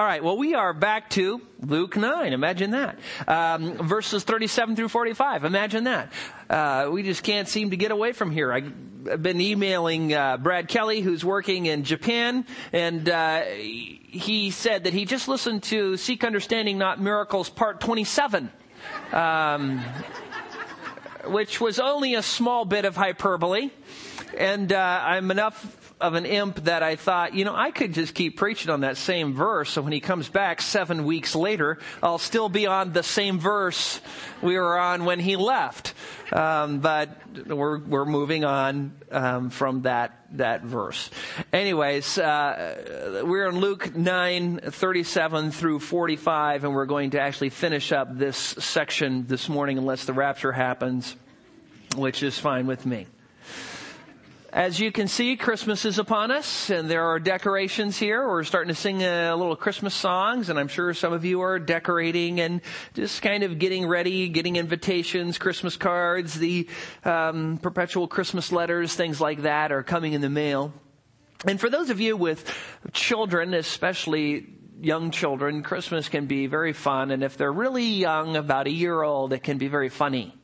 All right, well, we are back to Luke 9. Imagine that. Um, verses 37 through 45. Imagine that. Uh, we just can't seem to get away from here. I've been emailing uh, Brad Kelly, who's working in Japan, and uh, he said that he just listened to Seek Understanding, Not Miracles, Part 27. Um, which was only a small bit of hyperbole. And uh, I'm enough of an imp that I thought, you know, I could just keep preaching on that same verse. So when he comes back seven weeks later, I'll still be on the same verse we were on when he left. Um, but we're we're moving on um, from that that verse. Anyways, uh, we're in Luke nine thirty seven through forty five, and we're going to actually finish up this section this morning, unless the rapture happens, which is fine with me. As you can see, Christmas is upon us, and there are decorations here. We're starting to sing a little Christmas songs, and I'm sure some of you are decorating and just kind of getting ready, getting invitations, Christmas cards, the um, perpetual Christmas letters, things like that are coming in the mail. And for those of you with children, especially young children, Christmas can be very fun, and if they're really young, about a year old, it can be very funny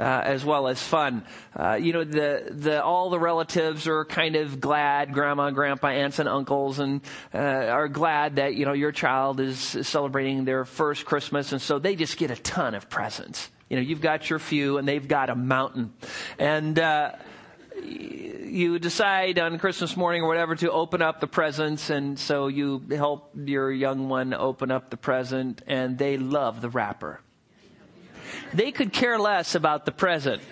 uh, as well as fun. Uh, you know, the the all the relatives are kind of glad, grandma, grandpa, aunts, and uncles, and uh, are glad that you know your child is, celebrating their first Christmas, and so they just get a ton of presents. You know, you've got your few, and they've got a mountain, and uh, you decide on Christmas morning or whatever to open up the presents, and so you help your young one open up the present, and they love the wrapper. They could care less about the present.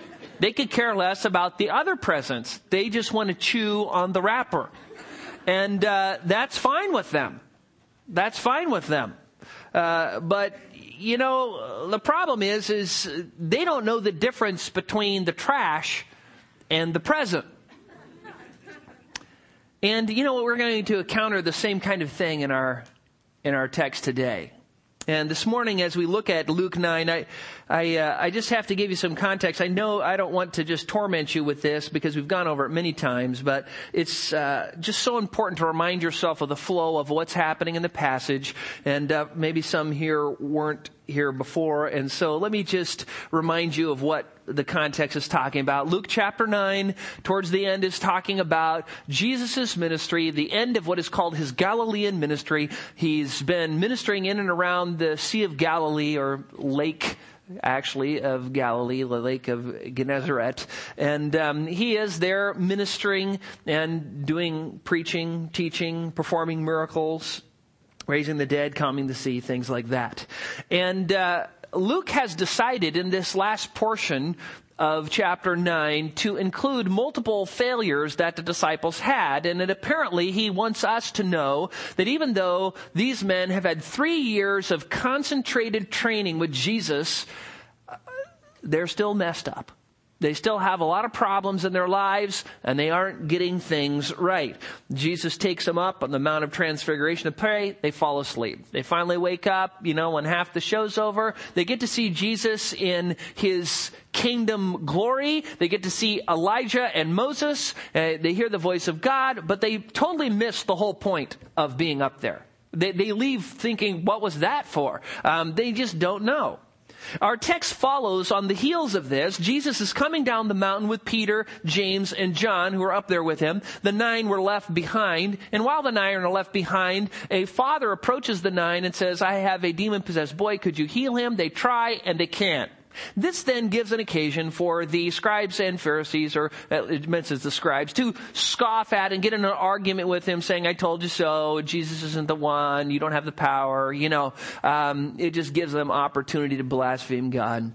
They could care less about the other presents. They just want to chew on the wrapper. And uh, that's fine with them. That's fine with them. Uh, but you know, the problem is, is they don't know the difference between the trash and the present. And you know, we're going to encounter the same kind of thing in our in our text today. And this morning, as we look at Luke 9, I, I, uh, I just have to give you some context. I know I don't want to just torment you with this because we've gone over it many times, but it's uh, just so important to remind yourself of the flow of what's happening in the passage. And uh, maybe some here weren't here before. And so let me just remind you of what the context is talking about. Luke chapter 9, towards the end, is talking about Jesus' ministry, the end of what is called his Galilean ministry. He's been ministering in and around the Sea of Galilee or Lake actually of Galilee, the lake of Gennesaret, and um, he is there ministering and doing preaching, teaching, performing miracles, raising the dead, calming the sea, things like that. And uh, Luke has decided in this last portion of chapter 9 to include multiple failures that the disciples had. And it apparently he wants us to know that even though these men have had three years of concentrated training with Jesus, they're still messed up. They still have a lot of problems in their lives and they aren't getting things right. Jesus takes them up on the Mount of Transfiguration to pray. They fall asleep. They finally wake up, you know, when half the show's over. They get to see Jesus in his kingdom glory. They get to see Elijah and Moses. Uh, they hear the voice of God, but they totally miss the whole point of being up there. They, they leave thinking, what was that for? Um, they just don't know. Our text follows on the heels of this. Jesus is coming down the mountain with Peter, James, and John, who are up there with him. The nine were left behind. And while the nine are left behind, a father approaches the nine and says, I have a demon possessed boy. Could you heal him? They try and they can't. This then gives an occasion for the scribes and Pharisees, or it mentions the scribes, to scoff at and get in an argument with him saying, I told you so, Jesus isn't the one, you don't have the power, you know, um, it just gives them opportunity to blaspheme God.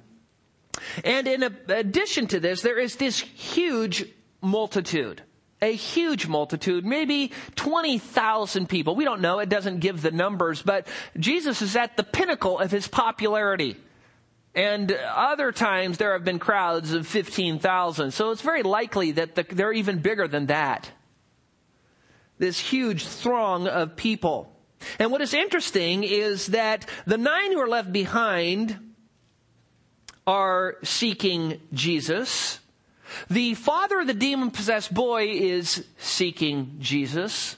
And in addition to this, there is this huge multitude a huge multitude, maybe 20,000 people. We don't know. It doesn't give the numbers, but Jesus is at the pinnacle of his popularity. And other times there have been crowds of 15,000. So it's very likely that the, they're even bigger than that. This huge throng of people. And what is interesting is that the nine who are left behind are seeking Jesus. The father of the demon possessed boy is seeking Jesus.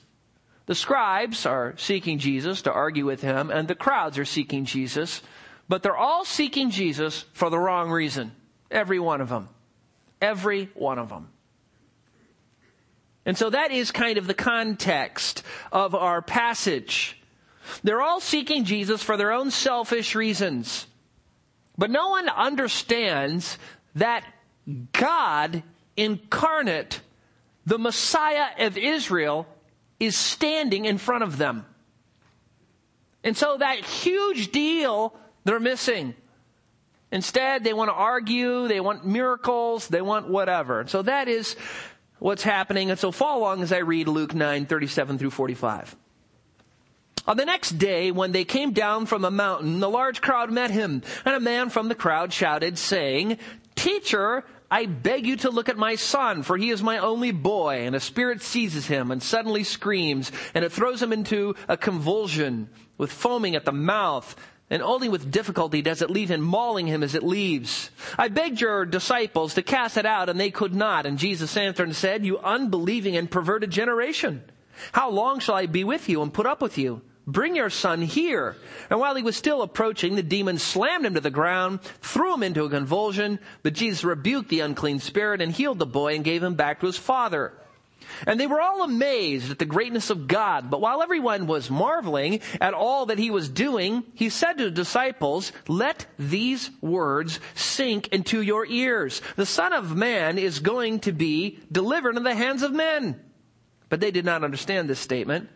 The scribes are seeking Jesus to argue with him, and the crowds are seeking Jesus, but they're all seeking Jesus for the wrong reason. Every one of them. Every one of them. And so that is kind of the context of our passage. They're all seeking Jesus for their own selfish reasons. But no one understands that God incarnate, the Messiah of Israel, is standing in front of them. And so that huge deal they're missing. Instead, they want to argue, they want miracles, they want whatever. So that is what's happening. And so follow along as I read Luke 9, 37 through 45. On the next day, when they came down from the mountain, the large crowd met him, and a man from the crowd shouted, saying, Teacher, I beg you to look at my son, for he is my only boy. And a spirit seizes him and suddenly screams, and it throws him into a convulsion with foaming at the mouth. And only with difficulty does it leave him mauling him as it leaves. I begged your disciples to cast it out, and they could not. And Jesus answered and said, You unbelieving and perverted generation, how long shall I be with you and put up with you? Bring your son here. And while he was still approaching, the demon slammed him to the ground, threw him into a convulsion, but Jesus rebuked the unclean spirit and healed the boy and gave him back to his father. And they were all amazed at the greatness of God. But while everyone was marveling at all that he was doing, he said to the disciples, let these words sink into your ears. The son of man is going to be delivered in the hands of men. But they did not understand this statement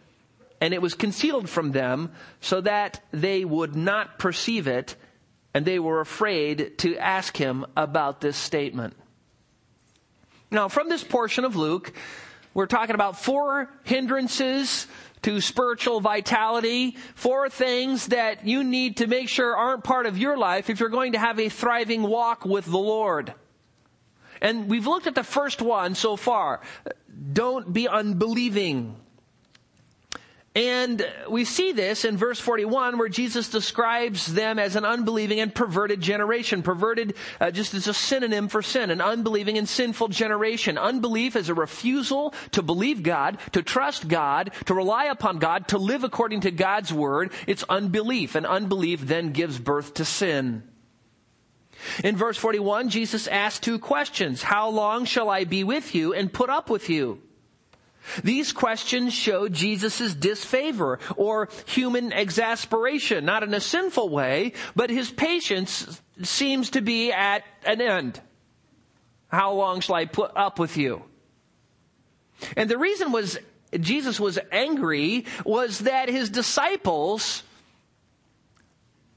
and it was concealed from them so that they would not perceive it, and they were afraid to ask him about this statement. Now, from this portion of Luke, we're talking about four hindrances to spiritual vitality, four things that you need to make sure aren't part of your life if you're going to have a thriving walk with the Lord. And we've looked at the first one so far. Don't be unbelieving. And we see this in verse 41 where Jesus describes them as an unbelieving and perverted generation. Perverted uh, just as a synonym for sin, an unbelieving and sinful generation. Unbelief is a refusal to believe God, to trust God, to rely upon God, to live according to God's word. It's unbelief, and unbelief then gives birth to sin. In verse 41, Jesus asked two questions. How long shall I be with you and put up with you? These questions show Jesus' disfavor or human exasperation, not in a sinful way, but his patience seems to be at an end. How long shall I put up with you? And the reason was Jesus was angry was that his disciples,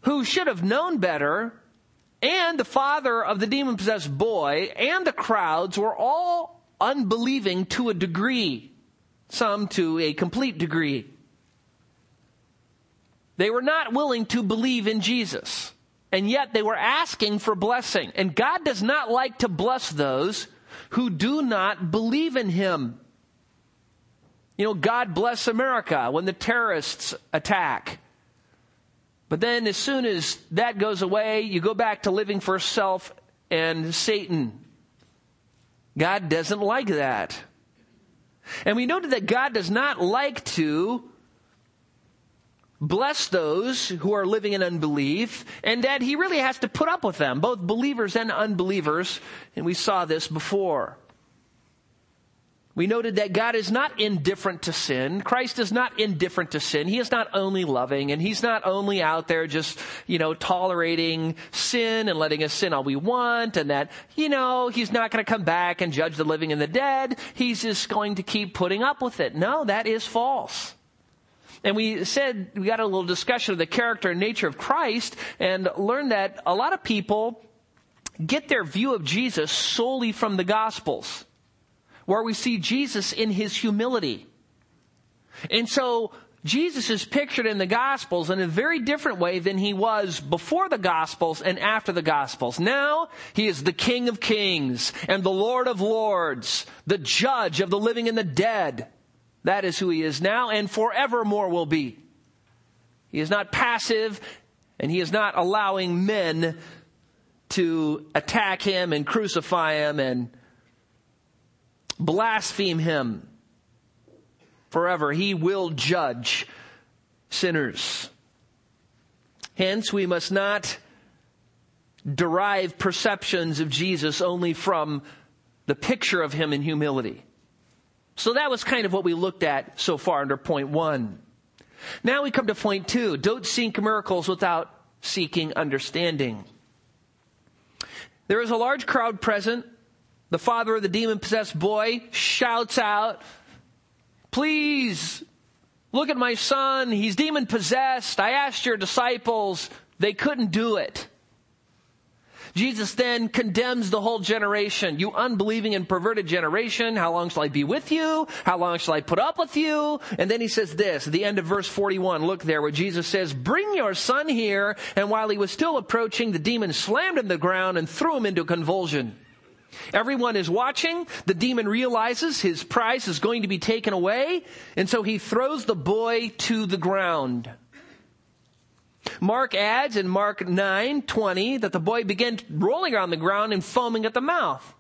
who should have known better, and the father of the demon possessed boy, and the crowds were all unbelieving to a degree some to a complete degree. They were not willing to believe in Jesus, and yet they were asking for blessing. And God does not like to bless those who do not believe in Him. You know, God bless America when the terrorists attack. But then as soon as that goes away, you go back to living for self and Satan. God doesn't like that. And we noted that God does not like to bless those who are living in unbelief, and that He really has to put up with them, both believers and unbelievers, and we saw this before. We noted that God is not indifferent to sin. Christ is not indifferent to sin. He is not only loving and He's not only out there just, you know, tolerating sin and letting us sin all we want and that, you know, He's not going to come back and judge the living and the dead. He's just going to keep putting up with it. No, that is false. And we said, we got a little discussion of the character and nature of Christ and learned that a lot of people get their view of Jesus solely from the Gospels where we see Jesus in his humility. And so Jesus is pictured in the Gospels in a very different way than he was before the Gospels and after the Gospels. Now, he is the King of Kings and the Lord of Lords, the Judge of the living and the dead. That is who he is now and forevermore will be. He is not passive and he is not allowing men to attack him and crucify him and blaspheme him. forever. He will judge sinners. Hence, we must not derive perceptions of Jesus only from the picture of him in humility. So that was kind of what we looked at so far under point one. Now we come to point two. Don't seek miracles without seeking understanding. There is a large crowd present. The father of the demon possessed boy shouts out, Please, look at my son. He's demon possessed. I asked your disciples. They couldn't do it. Jesus then condemns the whole generation. You unbelieving and perverted generation, how long shall I be with you? How long shall I put up with you? And then he says this, at the end of verse 41, look there where Jesus says, bring your son here. And while he was still approaching, the demon slammed him to the ground and threw him into convulsion. Everyone is watching. The demon realizes his prize is going to be taken away. And so he throws the boy to the ground. Mark adds in Mark 9 20 that the boy began rolling around the ground and foaming at the mouth.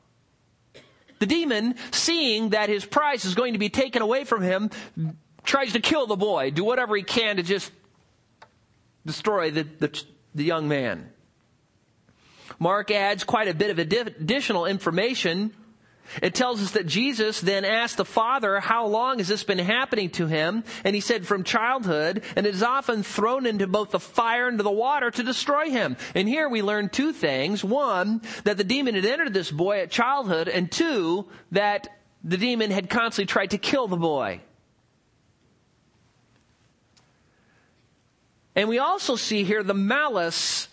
The demon, seeing that his prize is going to be taken away from him, tries to kill the boy, do whatever he can to just destroy the, the, the young man. Mark adds quite a bit of additional information it tells us that Jesus then asked the Father, how long has this been happening to him? And he said, from childhood, and it is often thrown into both the fire and the water to destroy him. And here we learn two things. One, that the demon had entered this boy at childhood, and two, that the demon had constantly tried to kill the boy. And we also see here the malice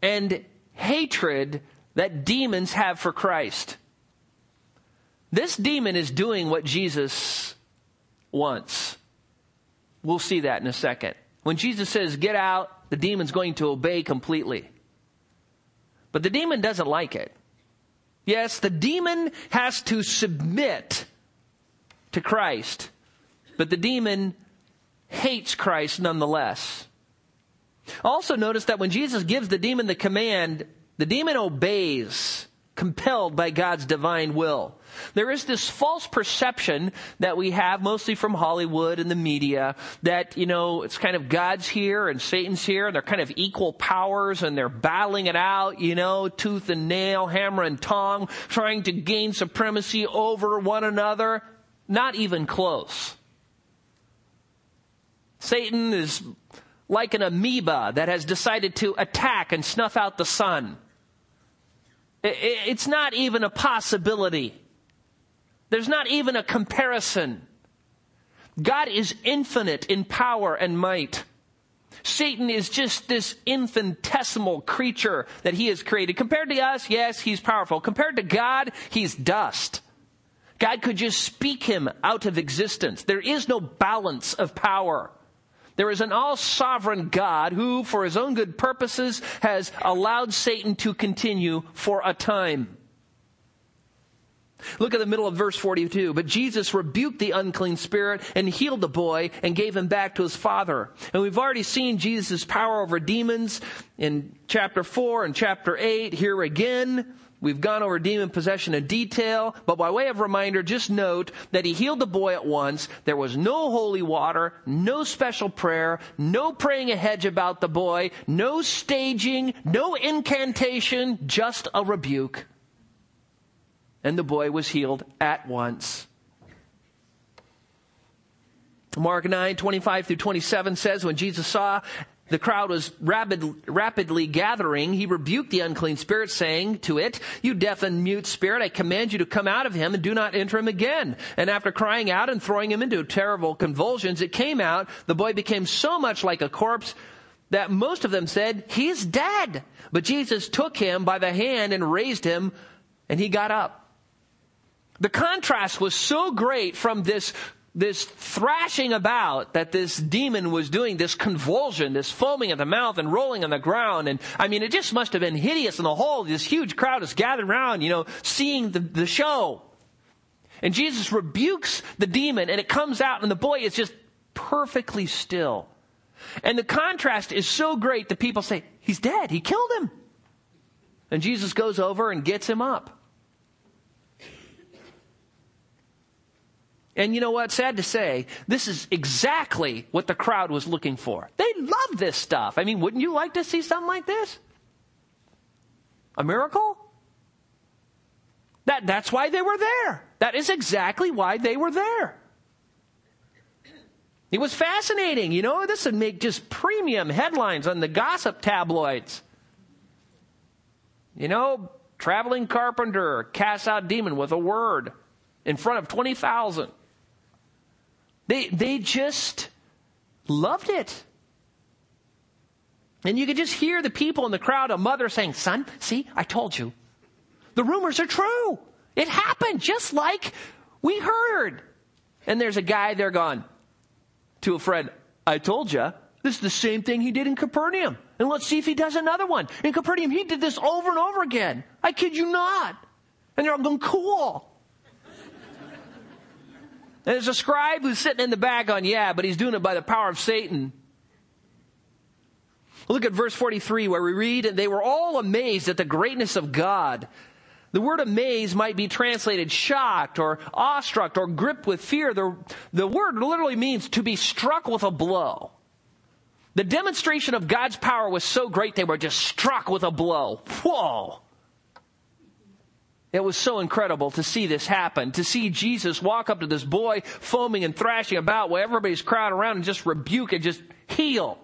and hatred that demons have for Christ. This demon is doing what Jesus wants. We'll see that in a second. When Jesus says, get out, the demon's going to obey completely. But the demon doesn't like it. Yes, the demon has to submit to Christ, but the demon hates Christ nonetheless. Also notice that when Jesus gives the demon the command, the demon obeys, compelled by God's divine will. There is this false perception that we have mostly from Hollywood and the media that, you know, it's kind of God's here and Satan's here and they're kind of equal powers and they're battling it out, you know, tooth and nail, hammer and tong, trying to gain supremacy over one another. Not even close. Satan is like an amoeba that has decided to attack and snuff out the sun. It's not even a possibility. There's not even a comparison. God is infinite in power and might. Satan is just this infinitesimal creature that he has created. Compared to us, yes, he's powerful. Compared to God, he's dust. God could just speak him out of existence. There is no balance of power. There is an all sovereign God who, for his own good purposes, has allowed Satan to continue for a time. Look at the middle of verse 42. But Jesus rebuked the unclean spirit and healed the boy and gave him back to his father. And we've already seen Jesus' power over demons in chapter 4 and chapter 8. Here again, we've gone over demon possession in detail. But by way of reminder, just note that he healed the boy at once. There was no holy water, no special prayer, no praying a hedge about the boy, no staging, no incantation, just a rebuke and the boy was healed at once. Mark 9, 25 through 27 says, when Jesus saw the crowd was rapid, rapidly gathering, he rebuked the unclean spirit, saying to it, You deaf and mute spirit, I command you to come out of him and do not enter him again. And after crying out and throwing him into terrible convulsions, it came out. The boy became so much like a corpse that most of them said, He's dead. But Jesus took him by the hand and raised him, and he got up. The contrast was so great from this this thrashing about that this demon was doing, this convulsion, this foaming at the mouth and rolling on the ground. And I mean, it just must have been hideous in the whole, this huge crowd is gathered around, you know, seeing the, the show. And Jesus rebukes the demon and it comes out and the boy is just perfectly still. And the contrast is so great that people say, he's dead. He killed him. And Jesus goes over and gets him up. And you know what? Sad to say, this is exactly what the crowd was looking for. They love this stuff. I mean, wouldn't you like to see something like this? A miracle? That, that's why they were there. That is exactly why they were there. It was fascinating. You know, this would make just premium headlines on the gossip tabloids. You know, traveling carpenter casts out demon with a word in front of 20,000. They, they just loved it. And you could just hear the people in the crowd, a mother saying, Son, see, I told you. The rumors are true. It happened just like we heard. And there's a guy there going to a friend, I told you. This is the same thing he did in Capernaum. And let's see if he does another one. In Capernaum, he did this over and over again. I kid you not. And they're all going, cool. There's a scribe who's sitting in the back on, yeah, but he's doing it by the power of Satan. Look at verse 43 where we read, and they were all amazed at the greatness of God. The word amazed might be translated shocked or awestruck or gripped with fear. The, the word literally means to be struck with a blow. The demonstration of God's power was so great they were just struck with a blow. Whoa! It was so incredible to see this happen, to see Jesus walk up to this boy foaming and thrashing about while everybody's crowding around and just rebuke and just heal.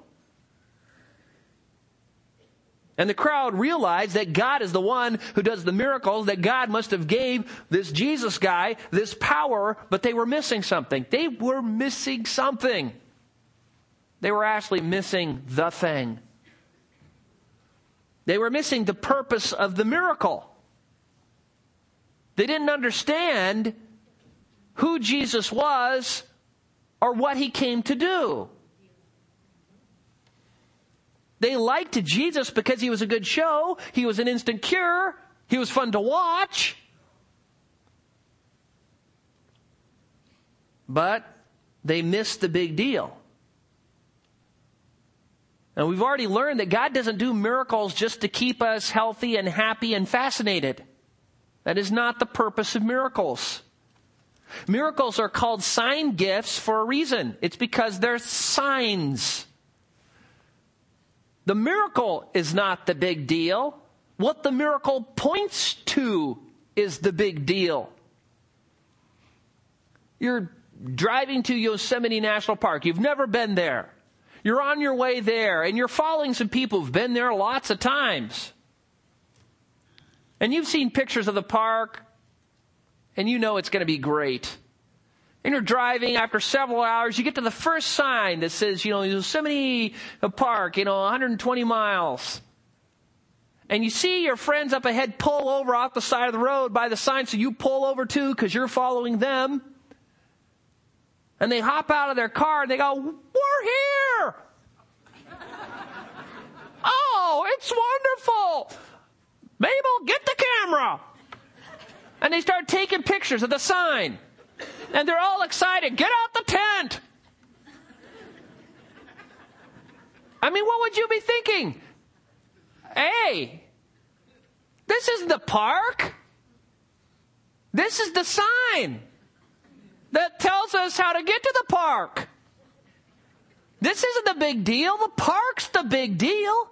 And the crowd realized that God is the one who does the miracles, that God must have gave this Jesus guy this power, but they were missing something. They were missing something. They were actually missing the thing. They were missing the purpose of the miracle. They didn't understand who Jesus was or what he came to do. They liked Jesus because he was a good show. He was an instant cure. He was fun to watch. But they missed the big deal. And we've already learned that God doesn't do miracles just to keep us healthy and happy and fascinated. That is not the purpose of miracles. Miracles are called sign gifts for a reason. It's because they're signs. The miracle is not the big deal. What the miracle points to is the big deal. You're driving to Yosemite National Park. You've never been there. You're on your way there and you're following some people who've been there lots of times. And you've seen pictures of the park and you know it's going to be great and you're driving after several hours, you get to the first sign that says, you know, Yosemite Park, you know, 120 miles. And you see your friends up ahead pull over off the side of the road by the sign, so you pull over too because you're following them. And they hop out of their car and they go, We're here! oh, it's wonderful! Mabel, get the camera! And they start taking pictures of the sign and they're all excited. Get out the tent. I mean, what would you be thinking? Hey, this is the park. This is the sign that tells us how to get to the park. This isn't the big deal. The park's the big deal.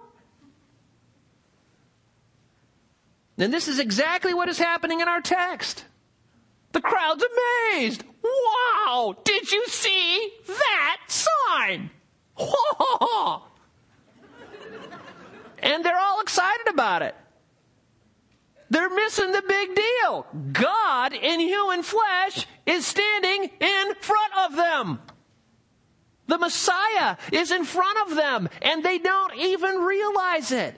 And this is exactly what is happening in our text. The crowd's amazed. Wow! Did you see that sign? and they're all excited about it. They're missing the big deal. God in human flesh is standing in front of them. The Messiah is in front of them, and they don't even realize it.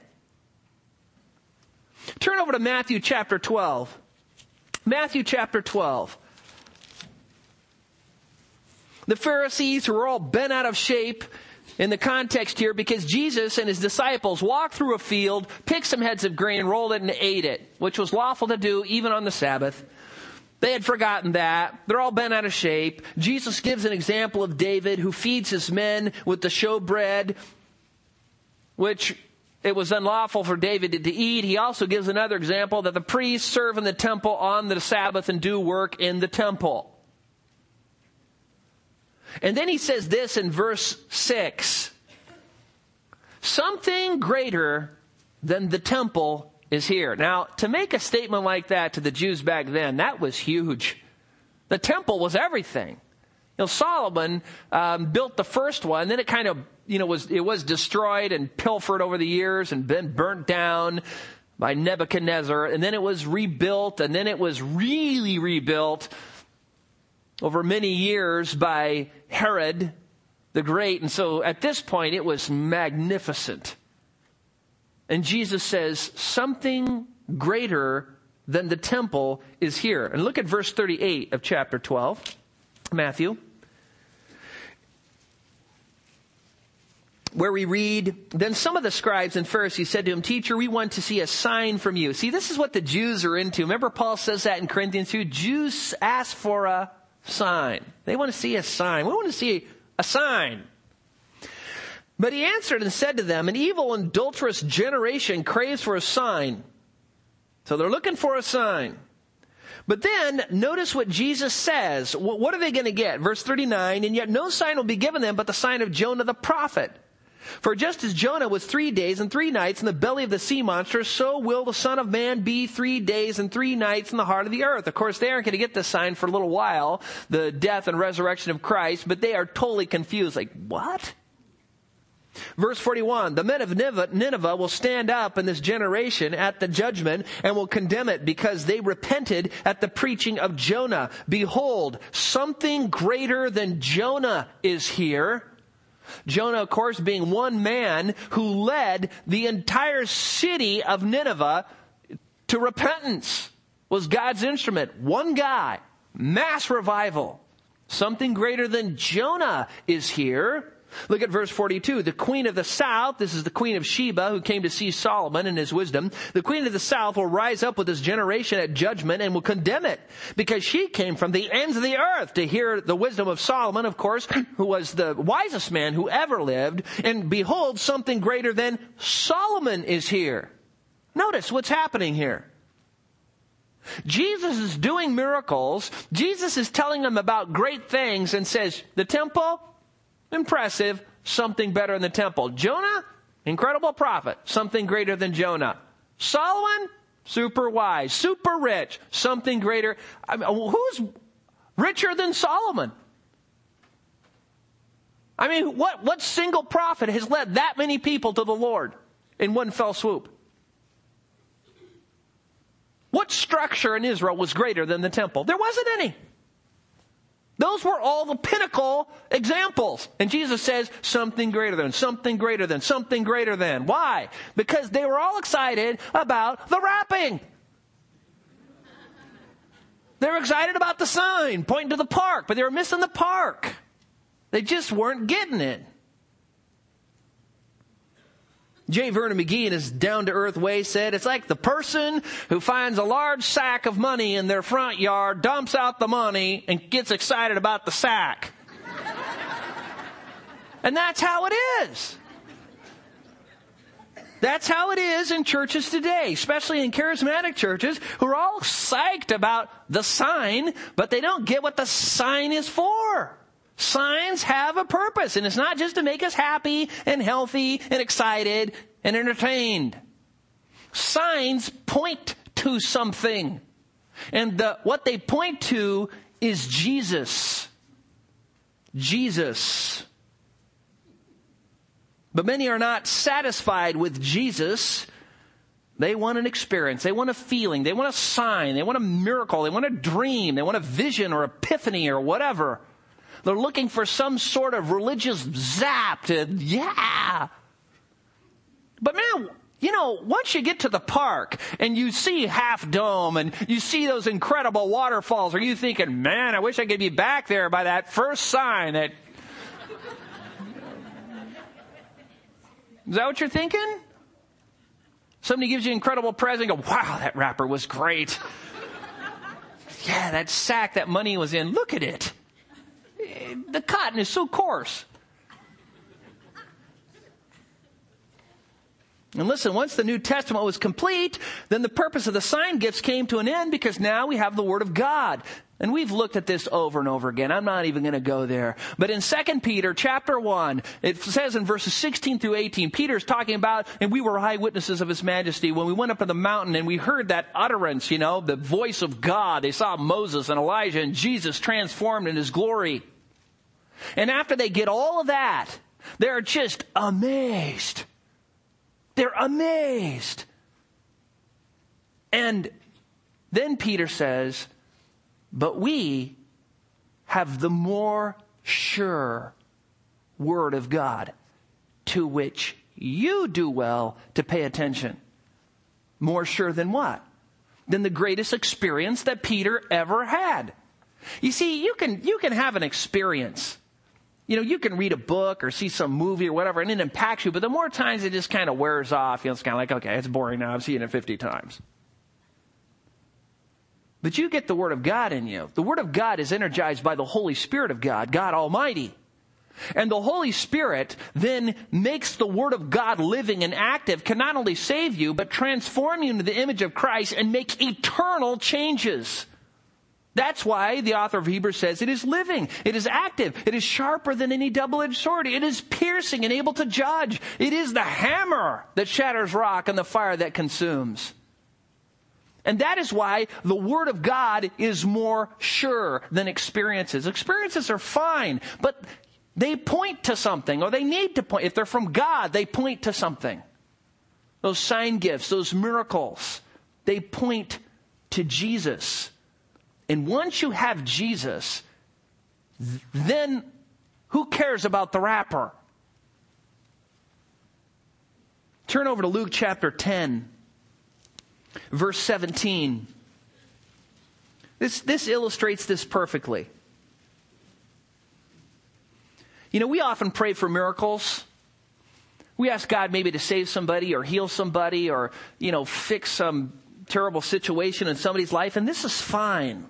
Turn over to Matthew chapter 12. Matthew chapter 12. The Pharisees who are all bent out of shape in the context here because Jesus and his disciples walked through a field, picked some heads of grain, rolled it, and ate it, which was lawful to do even on the Sabbath. They had forgotten that. They're all bent out of shape. Jesus gives an example of David who feeds his men with the showbread, which it was unlawful for David to eat. He also gives another example that the priests serve in the temple on the Sabbath and do work in the temple. And then he says this in verse 6 Something greater than the temple is here. Now, to make a statement like that to the Jews back then, that was huge. The temple was everything. You know, Solomon um, built the first one, then it kind of, you know, was it was destroyed and pilfered over the years and been burnt down by Nebuchadnezzar, and then it was rebuilt, and then it was really rebuilt over many years by Herod the Great. And so at this point, it was magnificent. And Jesus says, something greater than the temple is here. And look at verse 38 of chapter 12, Matthew. Where we read, Then some of the scribes and Pharisees said to him, Teacher, we want to see a sign from you. See, this is what the Jews are into. Remember Paul says that in Corinthians 2? Jews ask for a sign. They want to see a sign. We want to see a sign. But he answered and said to them, An evil and adulterous generation craves for a sign. So they're looking for a sign. But then notice what Jesus says. What are they going to get? Verse 39, and yet no sign will be given them but the sign of Jonah the prophet. For just as Jonah was three days and three nights in the belly of the sea monster, so will the Son of Man be three days and three nights in the heart of the earth. Of course, they aren't going to get this sign for a little while, the death and resurrection of Christ, but they are totally confused. Like, what? Verse 41, the men of Nineveh will stand up in this generation at the judgment and will condemn it because they repented at the preaching of Jonah. Behold, something greater than Jonah is here. Jonah, of course, being one man who led the entire city of Nineveh to repentance, was God's instrument. One guy, mass revival. Something greater than Jonah is here. Look at verse 42. The queen of the south, this is the queen of Sheba who came to see Solomon and his wisdom. The queen of the south will rise up with this generation at judgment and will condemn it because she came from the ends of the earth to hear the wisdom of Solomon, of course, who was the wisest man who ever lived. And behold, something greater than Solomon is here. Notice what's happening here. Jesus is doing miracles. Jesus is telling them about great things and says, the temple, Impressive. Something better in the temple. Jonah, incredible prophet. Something greater than Jonah. Solomon, super wise, super rich. Something greater. I mean, who's richer than Solomon? I mean, what, what single prophet has led that many people to the Lord in one fell swoop? What structure in Israel was greater than the temple? There wasn't any. Those were all the pinnacle examples. And Jesus says something greater than, something greater than, something greater than. Why? Because they were all excited about the wrapping. They were excited about the sign pointing to the park, but they were missing the park. They just weren't getting it. J. Vernon McGee, in his down to earth way, said it's like the person who finds a large sack of money in their front yard, dumps out the money, and gets excited about the sack. and that's how it is. That's how it is in churches today, especially in charismatic churches who are all psyched about the sign, but they don't get what the sign is for. Signs have a purpose, and it's not just to make us happy and healthy and excited and entertained. Signs point to something. And the, what they point to is Jesus. Jesus. But many are not satisfied with Jesus. They want an experience. They want a feeling. They want a sign. They want a miracle. They want a dream. They want a vision or epiphany or whatever. They're looking for some sort of religious zap to, uh, yeah. But man, you know, once you get to the park and you see Half Dome and you see those incredible waterfalls, are you thinking, man, I wish I could be back there by that first sign that. Is that what you're thinking? Somebody gives you an incredible present, go, wow, that wrapper was great. yeah, that sack that money was in, look at it the cotton is so coarse. And listen, once the New Testament was complete, then the purpose of the sign gifts came to an end because now we have the Word of God. And we've looked at this over and over again. I'm not even going to go there. But in 2 Peter chapter 1, it says in verses 16 through 18, Peter's talking about, and we were eyewitnesses of his majesty when we went up to the mountain and we heard that utterance, you know, the voice of God. They saw Moses and Elijah and Jesus transformed in his glory. And after they get all of that, they're just amazed. They're amazed. And then Peter says, but we have the more sure word of God to which you do well to pay attention. More sure than what? Than the greatest experience that Peter ever had. You see, you can, you can have an experience. You know, you can read a book or see some movie or whatever and it impacts you, but the more times it just kind of wears off, you know, it's kind of like, okay, it's boring now. I've seen it 50 times. But you get the Word of God in you. The Word of God is energized by the Holy Spirit of God, God Almighty. And the Holy Spirit then makes the Word of God living and active, can not only save you, but transform you into the image of Christ and make eternal changes. That's why the author of Hebrews says it is living, it is active, it is sharper than any double edged sword, it is piercing and able to judge. It is the hammer that shatters rock and the fire that consumes. And that is why the Word of God is more sure than experiences. Experiences are fine, but they point to something, or they need to point. If they're from God, they point to something. Those sign gifts, those miracles, they point to Jesus. And once you have Jesus, then who cares about the wrapper? Turn over to Luke chapter 10 verse 17. This, this illustrates this perfectly. You know, we often pray for miracles. We ask God maybe to save somebody or heal somebody or, you know, fix some terrible situation in somebody's life, and this is fine.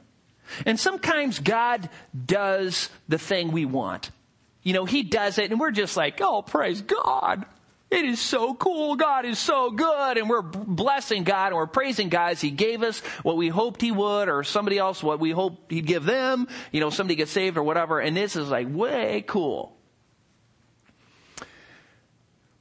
And sometimes God does the thing we want. You know, He does it, and we're just like, oh, praise God. It is so cool. God is so good. And we're blessing God and we're praising God as He gave us what we hoped He would or somebody else what we hoped He'd give them. You know, somebody gets saved or whatever. And this is like way cool.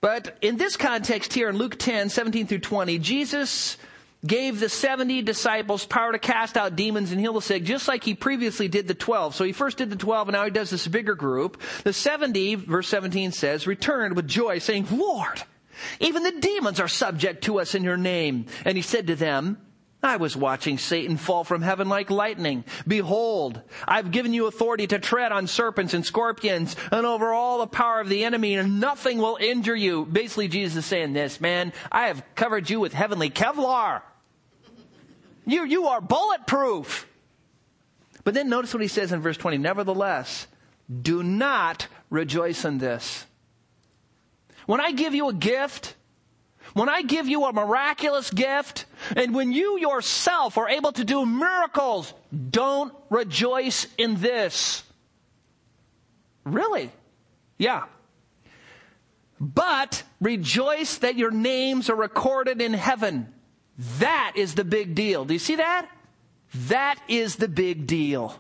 But in this context here in Luke 10, 17 through 20, Jesus gave the 70 disciples power to cast out demons and heal the sick, just like he previously did the 12. So he first did the 12 and now he does this bigger group. The 70, verse 17 says, returned with joy saying, Lord, even the demons are subject to us in your name. And he said to them, I was watching Satan fall from heaven like lightning. Behold, I've given you authority to tread on serpents and scorpions and over all the power of the enemy and nothing will injure you. Basically, Jesus is saying this, man, I have covered you with heavenly Kevlar. You, you are bulletproof. But then notice what he says in verse 20. Nevertheless, do not rejoice in this. When I give you a gift, when I give you a miraculous gift, and when you yourself are able to do miracles, don't rejoice in this. Really? Yeah. But rejoice that your names are recorded in heaven. That is the big deal. Do you see that? That is the big deal.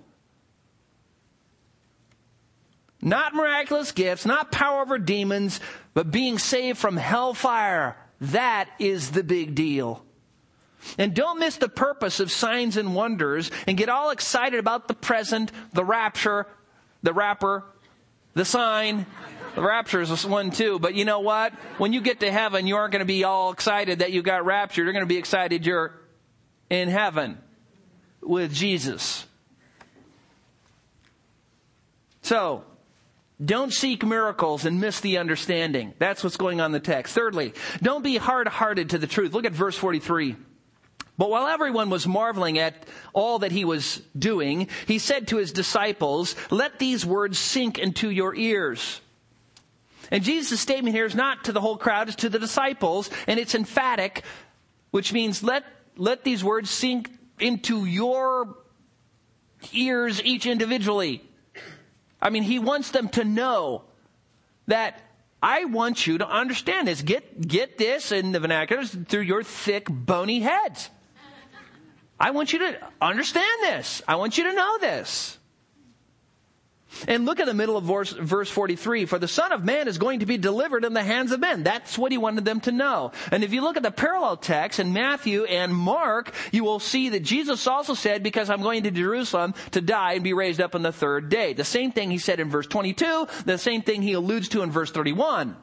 Not miraculous gifts, not power over demons, but being saved from hellfire. That is the big deal. And don't miss the purpose of signs and wonders and get all excited about the present, the rapture, the wrapper, the sign, the rapture is one too, but you know what? When you get to heaven, you aren't going to be all excited that you got raptured. You're going to be excited you're in heaven with Jesus. So, don't seek miracles and miss the understanding. That's what's going on in the text. Thirdly, don't be hard hearted to the truth. Look at verse 43. But while everyone was marveling at all that he was doing, he said to his disciples, Let these words sink into your ears. And Jesus' statement here is not to the whole crowd, it's to the disciples, and it's emphatic, which means let, let these words sink into your ears each individually. I mean, he wants them to know that I want you to understand this. Get, get this in the vernacular through your thick, bony heads. I want you to understand this. I want you to know this. And look at the middle of verse, verse 43. For the Son of Man is going to be delivered in the hands of men. That's what he wanted them to know. And if you look at the parallel text in Matthew and Mark, you will see that Jesus also said, because I'm going to Jerusalem to die and be raised up on the third day. The same thing he said in verse 22, the same thing he alludes to in verse 31.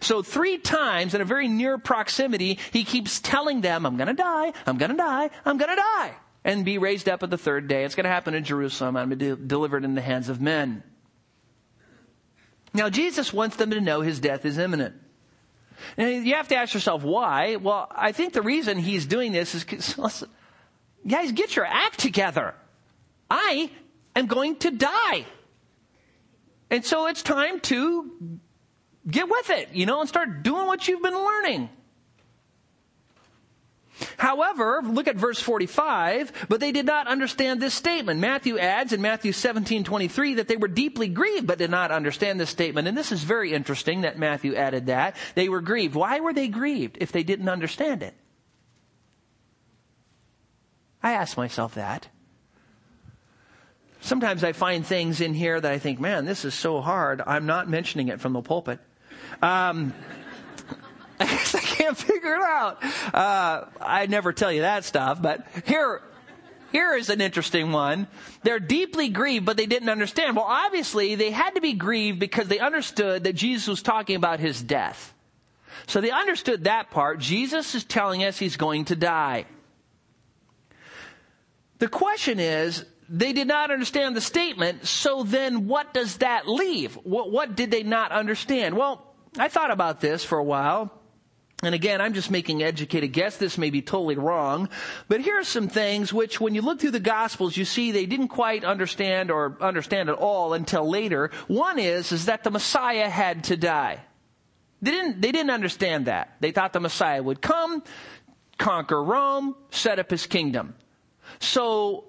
So three times in a very near proximity, he keeps telling them, I'm gonna die, I'm gonna die, I'm gonna die and be raised up at the third day. It's going to happen in Jerusalem. I'm going to be delivered in the hands of men. Now, Jesus wants them to know his death is imminent. And you have to ask yourself why. Well, I think the reason he's doing this is because, guys, get your act together. I am going to die. And so it's time to get with it, you know, and start doing what you've been learning. However, look at verse 45, but they did not understand this statement. Matthew adds in Matthew 17, 23 that they were deeply grieved but did not understand this statement. And this is very interesting that Matthew added that. They were grieved. Why were they grieved if they didn't understand it? I ask myself that. Sometimes I find things in here that I think, man, this is so hard. I'm not mentioning it from the pulpit. Um, I guess I can't figure it out. Uh, I never tell you that stuff, but here, here is an interesting one. They're deeply grieved, but they didn't understand. Well, obviously, they had to be grieved because they understood that Jesus was talking about his death. So they understood that part. Jesus is telling us he's going to die. The question is, they did not understand the statement, so then what does that leave? What, what did they not understand? Well, I thought about this for a while. And again, I'm just making educated guess. This may be totally wrong. But here are some things which, when you look through the Gospels, you see they didn't quite understand or understand at all until later. One is, is that the Messiah had to die. They didn't, they didn't understand that. They thought the Messiah would come, conquer Rome, set up his kingdom. So,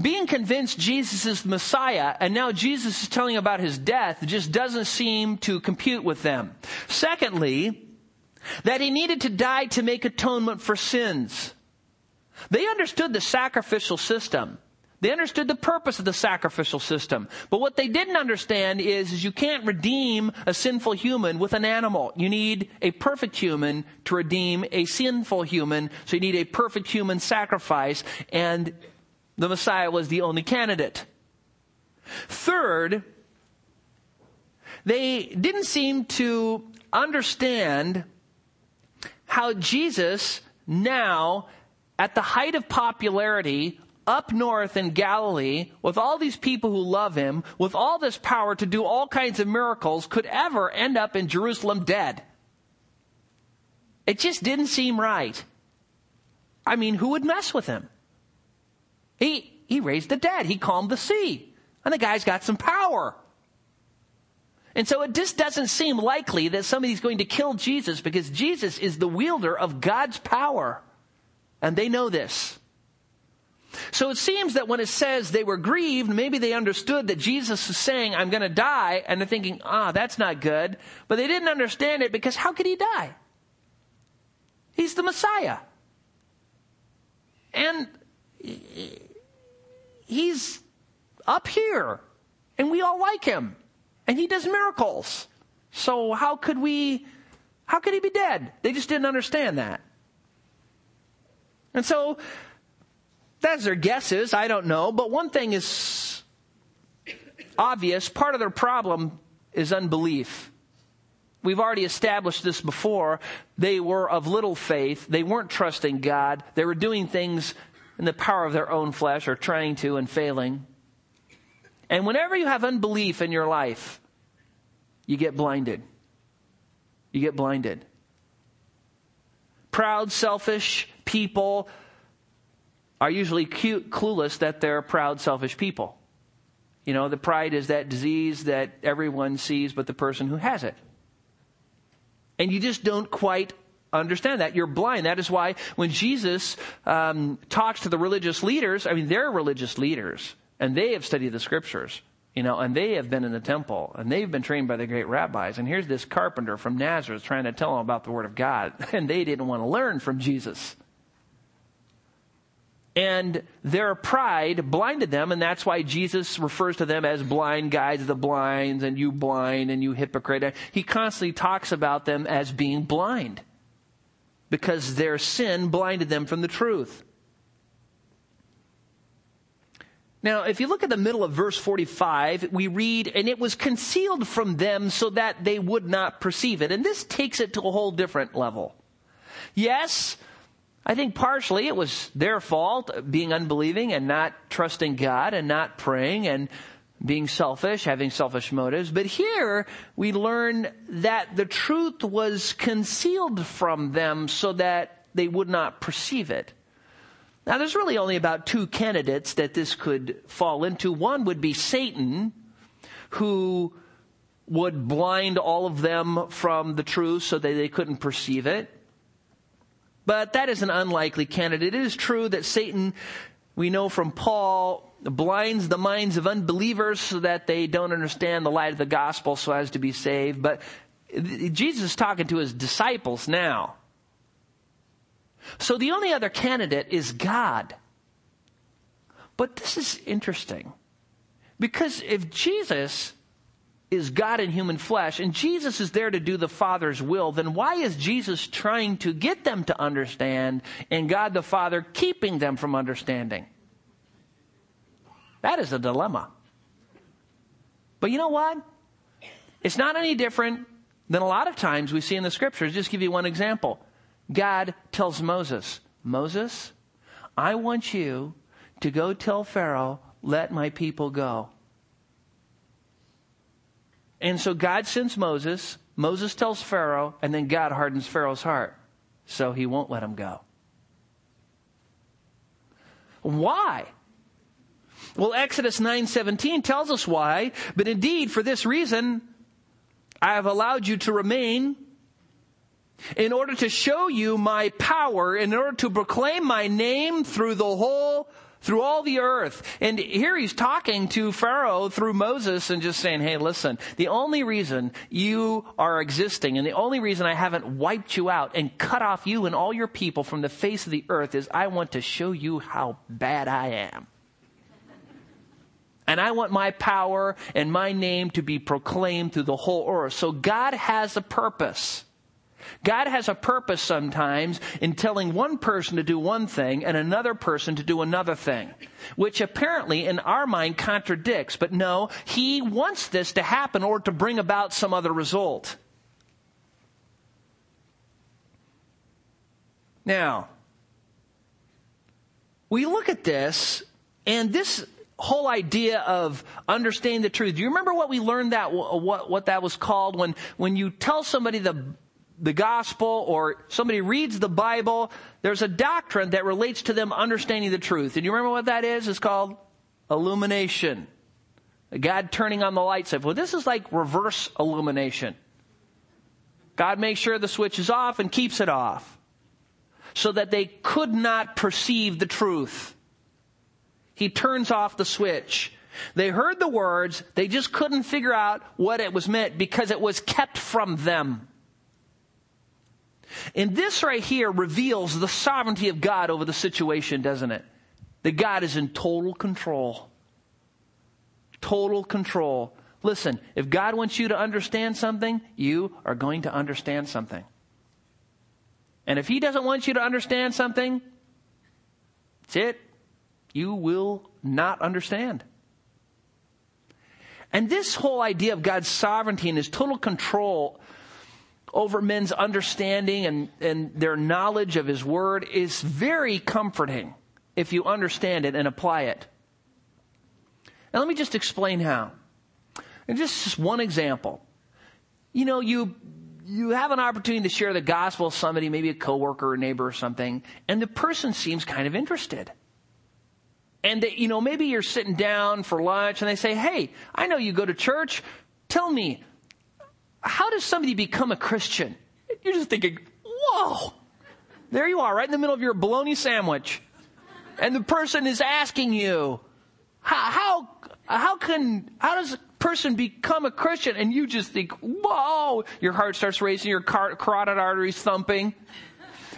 being convinced Jesus is the Messiah, and now Jesus is telling about his death, just doesn't seem to compute with them. Secondly, that he needed to die to make atonement for sins. They understood the sacrificial system. They understood the purpose of the sacrificial system. But what they didn't understand is, is you can't redeem a sinful human with an animal. You need a perfect human to redeem a sinful human. So you need a perfect human sacrifice. And the Messiah was the only candidate. Third, they didn't seem to understand how Jesus now, at the height of popularity, up north in Galilee, with all these people who love him, with all this power to do all kinds of miracles, could ever end up in Jerusalem dead. It just didn't seem right. I mean, who would mess with him? He, he raised the dead. He calmed the sea. And the guy's got some power. And so it just doesn't seem likely that somebody's going to kill Jesus because Jesus is the wielder of God's power. And they know this. So it seems that when it says they were grieved, maybe they understood that Jesus is saying, I'm going to die, and they're thinking, ah, that's not good. But they didn't understand it because how could he die? He's the Messiah. And he's up here, and we all like him and he does miracles. So how could we, how could he be dead? They just didn't understand that. And so, that's their guesses. I don't know. But one thing is obvious. Part of their problem is unbelief. We've already established this before. They were of little faith. They weren't trusting God. They were doing things in the power of their own flesh or trying to and failing. And whenever you have unbelief in your life, you get blinded. You get blinded. Proud, selfish people are usually cute, clueless that they're proud, selfish people. You know, the pride is that disease that everyone sees but the person who has it. And you just don't quite understand that. You're blind. That is why when Jesus um, talks to the religious leaders, I mean, they're religious leaders and they have studied the scriptures, you know, and they have been in the temple and they've been trained by the great rabbis. And here's this carpenter from Nazareth trying to tell them about the word of God, and they didn't want to learn from Jesus. And their pride blinded them, and that's why Jesus refers to them as blind guides the blinds, and you blind, and you hypocrite. He constantly talks about them as being blind because their sin blinded them from the truth. Now, if you look at the middle of verse 45, we read, and it was concealed from them so that they would not perceive it. And this takes it to a whole different level. Yes, I think partially it was their fault, uh, being unbelieving and not trusting God and not praying and being selfish, having selfish motives. But here we learn that the truth was concealed from them so that they would not perceive it. Now, there's really only about two candidates that this could fall into. One would be Satan, who would blind all of them from the truth so that they couldn't perceive it. But that is an unlikely candidate. It is true that Satan, we know from Paul, blinds the minds of unbelievers so that they don't understand the light of the gospel so as to be saved. But Jesus is talking to his disciples now. So the only other candidate is God. But this is interesting. Because if Jesus is God in human flesh and Jesus is there to do the Father's will, then why is Jesus trying to get them to understand and God the Father keeping them from understanding? That is a dilemma. But you know what? It's not any different than a lot of times we see in the scriptures. Just give you one example. God tells Moses, Moses, I want you to go tell Pharaoh, let my people go. And so God sends Moses, Moses tells Pharaoh, and then God hardens Pharaoh's heart. So he won't let him go. Why? Well, Exodus 9:17 tells us why, but indeed for this reason I have allowed you to remain in order to show you my power, in order to proclaim my name through the whole, through all the earth. And here he's talking to Pharaoh through Moses and just saying, hey, listen, the only reason you are existing and the only reason I haven't wiped you out and cut off you and all your people from the face of the earth is I want to show you how bad I am. And I want my power and my name to be proclaimed through the whole earth. So God has a purpose. God has a purpose sometimes in telling one person to do one thing and another person to do another thing, which apparently in our mind contradicts. But no, He wants this to happen or to bring about some other result. Now, we look at this, and this whole idea of understanding the truth. Do you remember what we learned that what what that was called when when you tell somebody the the gospel or somebody reads the Bible, there's a doctrine that relates to them understanding the truth. And you remember what that is? It's called illumination. God turning on the light switch. Well, this is like reverse illumination. God makes sure the switch is off and keeps it off so that they could not perceive the truth. He turns off the switch. They heard the words, they just couldn't figure out what it was meant because it was kept from them. And this right here reveals the sovereignty of God over the situation, doesn't it? That God is in total control. Total control. Listen, if God wants you to understand something, you are going to understand something. And if He doesn't want you to understand something, that's it. You will not understand. And this whole idea of God's sovereignty and His total control over men's understanding and, and their knowledge of His Word is very comforting if you understand it and apply it. Now, let me just explain how. And just one example. You know, you you have an opportunity to share the gospel with somebody, maybe a coworker or neighbor or something, and the person seems kind of interested. And they, you know, maybe you're sitting down for lunch and they say, "Hey, I know you go to church. Tell me, how does somebody become a Christian? You're just thinking, whoa, there you are, right in the middle of your bologna sandwich. And the person is asking you, how, how, how can, how does a person become a Christian? And you just think, whoa, your heart starts racing, your car- carotid arteries thumping.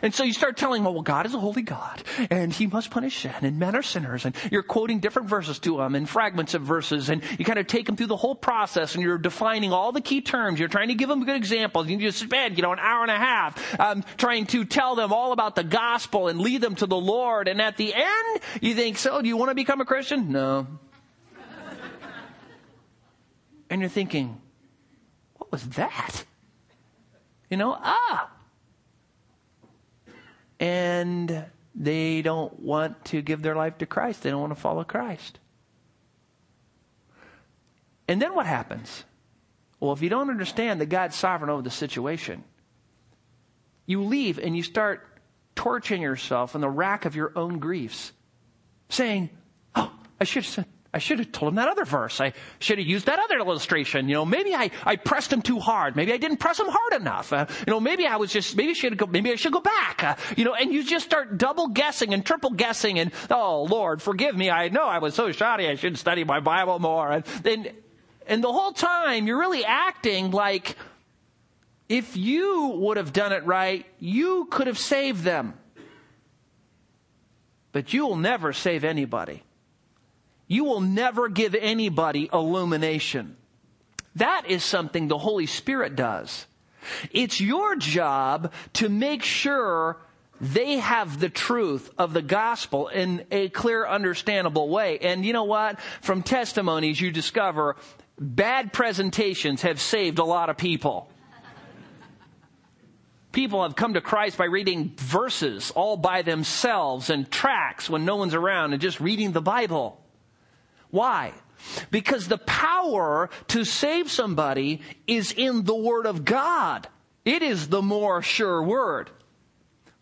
And so you start telling them, well, God is a holy God, and He must punish sin, and men are sinners, and you're quoting different verses to them, and fragments of verses, and you kind of take them through the whole process, and you're defining all the key terms. You're trying to give them good examples. You just spend, you know, an hour and a half um, trying to tell them all about the gospel and lead them to the Lord. And at the end, you think, so do you want to become a Christian? No. and you're thinking, what was that? You know, ah, and they don't want to give their life to Christ. They don't want to follow Christ. And then what happens? Well, if you don't understand that God's sovereign over the situation, you leave and you start torturing yourself in the rack of your own griefs, saying, Oh, I should have I should have told him that other verse. I should have used that other illustration. You know, maybe I, I pressed him too hard. Maybe I didn't press him hard enough. Uh, you know, maybe I was just, maybe I should go, maybe I should go back. Uh, you know, and you just start double guessing and triple guessing and, oh Lord, forgive me. I know I was so shoddy. I should study my Bible more. And then, and the whole time you're really acting like if you would have done it right, you could have saved them. But you'll never save anybody you will never give anybody illumination. That is something the Holy Spirit does. It's your job to make sure they have the truth of the gospel in a clear, understandable way. And you know what? From testimonies, you discover bad presentations have saved a lot of people. People have come to Christ by reading verses all by themselves and tracts when no one's around and just reading the Bible. Why? Because the power to save somebody is in the Word of God. It is the more sure Word.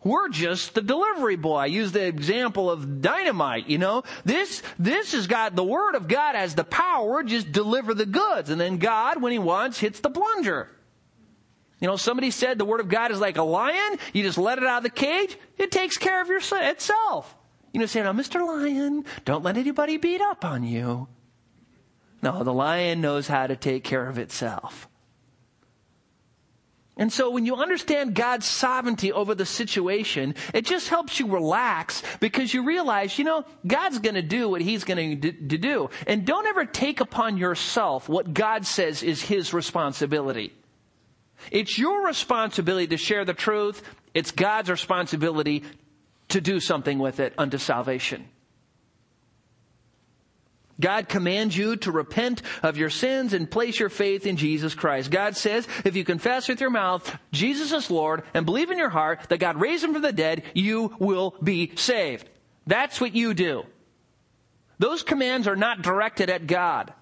We're just the delivery boy. I use the example of dynamite, you know. This, this has got, the Word of God has the power, just deliver the goods. And then God, when He wants, hits the plunger. You know, somebody said the Word of God is like a lion. You just let it out of the cage, it takes care of your, itself. You know, say, now, Mr. Lion, don't let anybody beat up on you. No, the lion knows how to take care of itself. And so when you understand God's sovereignty over the situation, it just helps you relax because you realize, you know, God's going to do what he's going to do. And don't ever take upon yourself what God says is his responsibility. It's your responsibility to share the truth. It's God's responsibility to do something with it unto salvation. God commands you to repent of your sins and place your faith in Jesus Christ. God says, if you confess with your mouth Jesus is Lord and believe in your heart that God raised him from the dead, you will be saved. That's what you do. Those commands are not directed at God.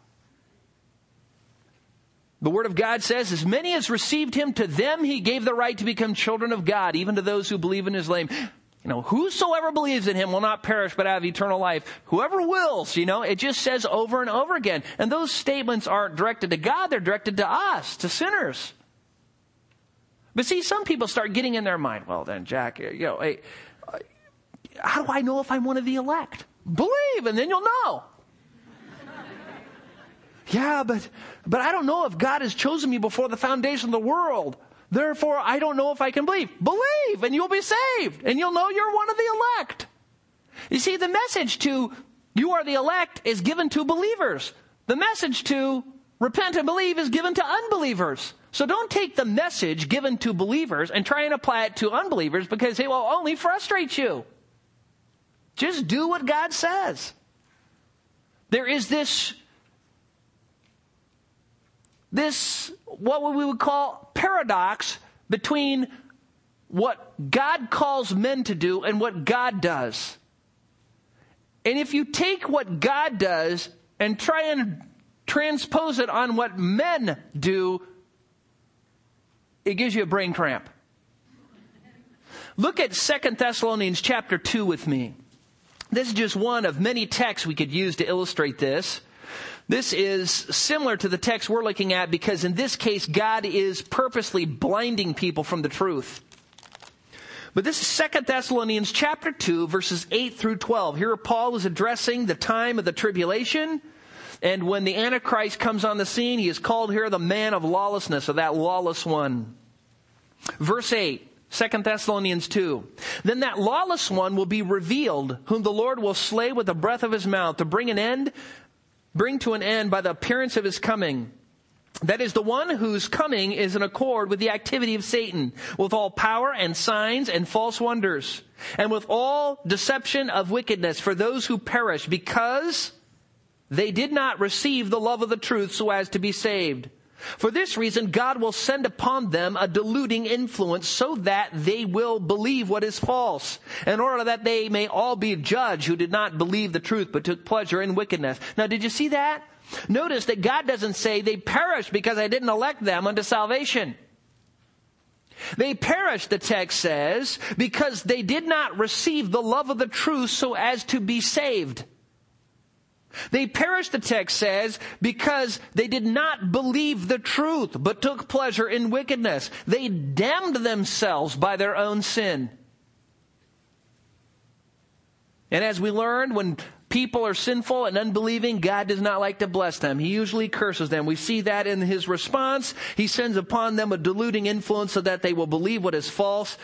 The Word of God says, as many as received him, to them he gave the right to become children of God, even to those who believe in his name. You know, whosoever believes in him will not perish but have eternal life. Whoever wills, you know, it just says over and over again. And those statements aren't directed to God, they're directed to us, to sinners. But see, some people start getting in their mind, well then, Jack, you know, hey, how do I know if I'm one of the elect? Believe and then you'll know. yeah, but, but I don't know if God has chosen me before the foundation of the world. Therefore, I don't know if I can believe. Believe and you'll be saved and you'll know you're one of the elect. You see, the message to you are the elect is given to believers. The message to repent and believe is given to unbelievers. So don't take the message given to believers and try and apply it to unbelievers because it will only frustrate you. Just do what God says. There is this this, what we would call paradox between what God calls men to do and what God does. And if you take what God does and try and transpose it on what men do, it gives you a brain cramp. Look at Second Thessalonians chapter 2 with me. This is just one of many texts we could use to illustrate this. This is similar to the text we're looking at because in this case, God is purposely blinding people from the truth. But this is 2 Thessalonians chapter 2 verses 8 through 12. Here Paul is addressing the time of the tribulation. And when the Antichrist comes on the scene, he is called here the man of lawlessness or that lawless one. Verse 8. 2 Thessalonians 2. Then that lawless one will be revealed, whom the Lord will slay with the breath of his mouth to bring an end, bring to an end by the appearance of his coming. That is the one whose coming is in accord with the activity of Satan, with all power and signs and false wonders, and with all deception of wickedness for those who perish because they did not receive the love of the truth so as to be saved. For this reason, God will send upon them a deluding influence so that they will believe what is false, in order that they may all be judged who did not believe the truth but took pleasure in wickedness. Now, did you see that? Notice that God doesn't say they perished because I didn't elect them unto salvation. They perished, the text says, because they did not receive the love of the truth so as to be saved. They perished, the text says, because they did not believe the truth, but took pleasure in wickedness. They damned themselves by their own sin. And as we learned, when people are sinful and unbelieving, God does not like to bless them. He usually curses them. We see that in his response. He sends upon them a deluding influence so that they will believe what is false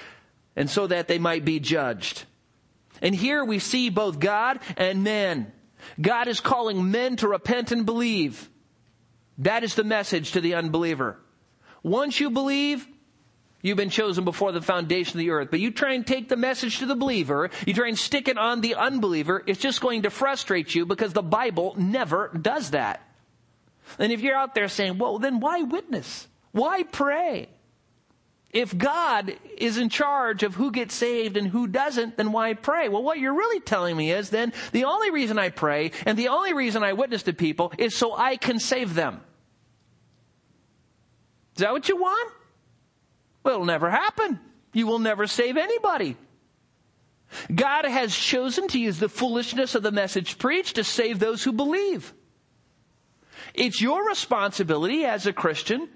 and so that they might be judged. And here we see both God and man. God is calling men to repent and believe. That is the message to the unbeliever. Once you believe, You've been chosen before the foundation of the earth. But you try and take the message to the believer, you try and stick it on the unbeliever, it's just going to frustrate you because the Bible never does that. And if you're out there saying, well, then why witness? Why pray? If God is in charge of who gets saved and who doesn't, then why pray? Well, what you're really telling me is then the only reason I pray and the only reason I witness to people is so I can save them. Is that what you want? Well, it'll never happen. You will never save anybody. God has chosen to use the foolishness of the message preached to save those who believe. It's your responsibility as a Christian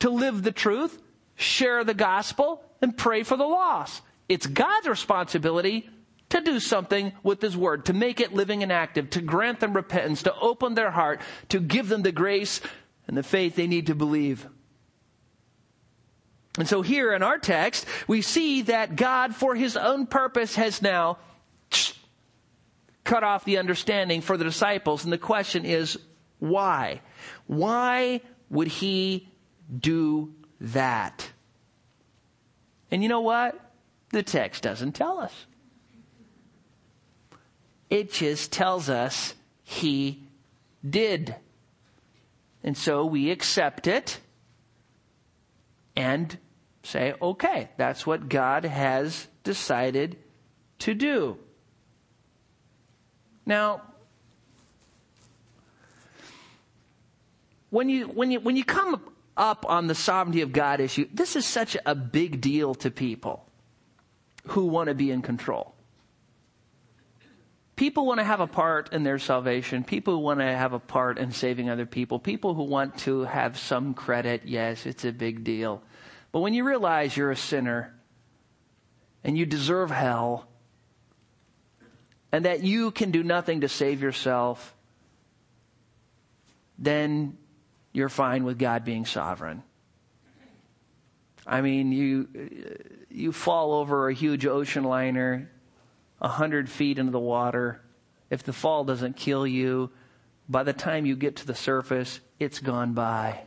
to live the truth, share the gospel, and pray for the lost. It's God's responsibility to do something with His Word, to make it living and active, to grant them repentance, to open their heart, to give them the grace and the faith they need to believe. And so here in our text, we see that God, for his own purpose, has now cut off the understanding for the disciples. And the question is, why? Why would he do that? And you know what? The text doesn't tell us. It just tells us he did. And so we accept it and say, okay, that's what God has decided to do. Now, when you, when you, when you come up on the sovereignty of God issue, this is such a big deal to people who want to be in control. People want to have a part in their salvation. People want to have a part in saving other people. People who want to have some credit, yes, it's a big deal. But when you realize you're a sinner and you deserve hell and that you can do nothing to save yourself, then you're fine with God being sovereign. I mean, you, you fall over a huge ocean liner, a hundred feet into the water. If the fall doesn't kill you, by the time you get to the surface, it's gone by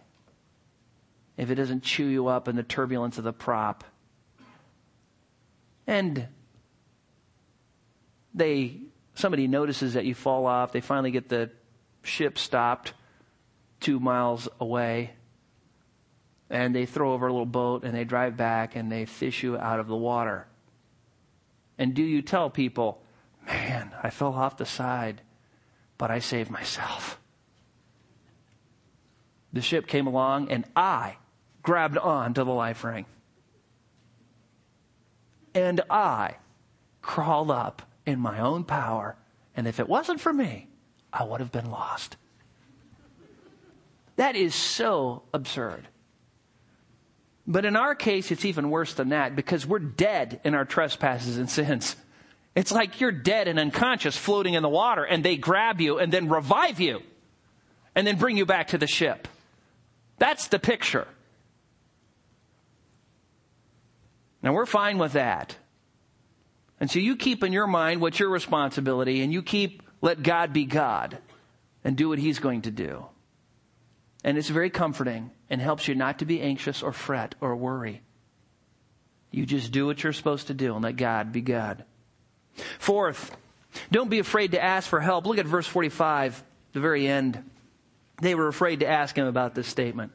if it doesn't chew you up in the turbulence of the prop. And they somebody notices that you fall off. They finally get the ship stopped two miles away. And they throw over a little boat and they drive back and they fish you out of the water. And do you tell people, man, I fell off the side, but I saved myself? The ship came along and I grabbed on to the life ring. And I crawled up in my own power, and if it wasn't for me, I would have been lost. That is so absurd. But in our case, it's even worse than that because we're dead in our trespasses and sins. It's like you're dead and unconscious floating in the water, and they grab you and then revive you and then bring you back to the ship. That's the picture. Now we're fine with that. And so you keep in your mind what's your responsibility and you keep let God be God and do what he's going to do. And it's very comforting and helps you not to be anxious or fret or worry. You just do what you're supposed to do and let God be God. Fourth, don't be afraid to ask for help. Look at verse 45, the very end. They were afraid to ask him about this statement.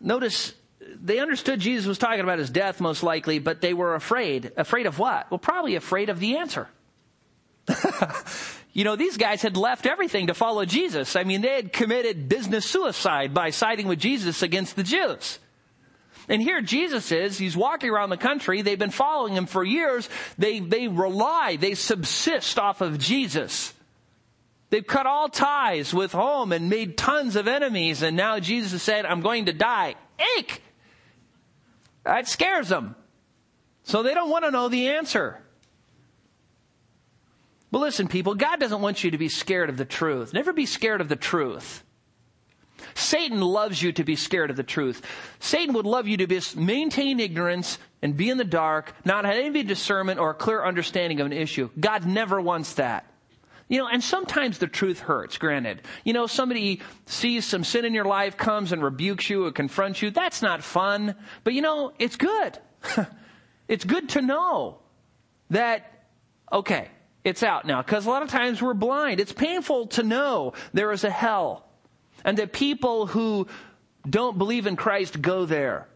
Notice they understood Jesus was talking about his death most likely, but they were afraid. Afraid of what? Well, probably afraid of the answer. you know, these guys had left everything to follow Jesus. I mean, they had committed business suicide by siding with Jesus against the Jews. And here Jesus is, he's walking around the country. They've been following him for years. They, they rely, they subsist off of Jesus. They've cut all ties with home and made tons of enemies. And now Jesus said, I'm going to die. Ache! That scares them. So they don't want to know the answer. But listen, people, God doesn't want you to be scared of the truth. Never be scared of the truth. Satan loves you to be scared of the truth. Satan would love you to be, maintain ignorance and be in the dark, not have any discernment or a clear understanding of an issue. God never wants that. You know, and sometimes the truth hurts, granted. You know, somebody sees some sin in your life, comes and rebukes you or confronts you. That's not fun. But you know, it's good. it's good to know that, okay, it's out now. Because a lot of times we're blind. It's painful to know there is a hell. And that people who don't believe in Christ go there.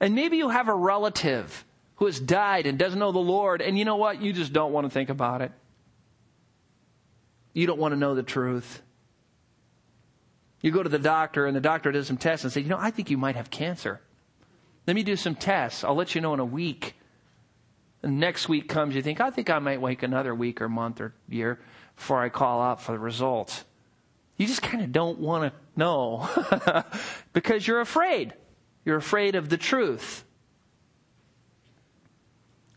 And maybe you have a relative who has died and doesn't know the Lord, and you know what? You just don't want to think about it. You don't want to know the truth. You go to the doctor, and the doctor does some tests and say, You know, I think you might have cancer. Let me do some tests. I'll let you know in a week. And next week comes, you think, I think I might wait another week or month or year before I call out for the results. You just kind of don't want to know because you're afraid. You're afraid of the truth.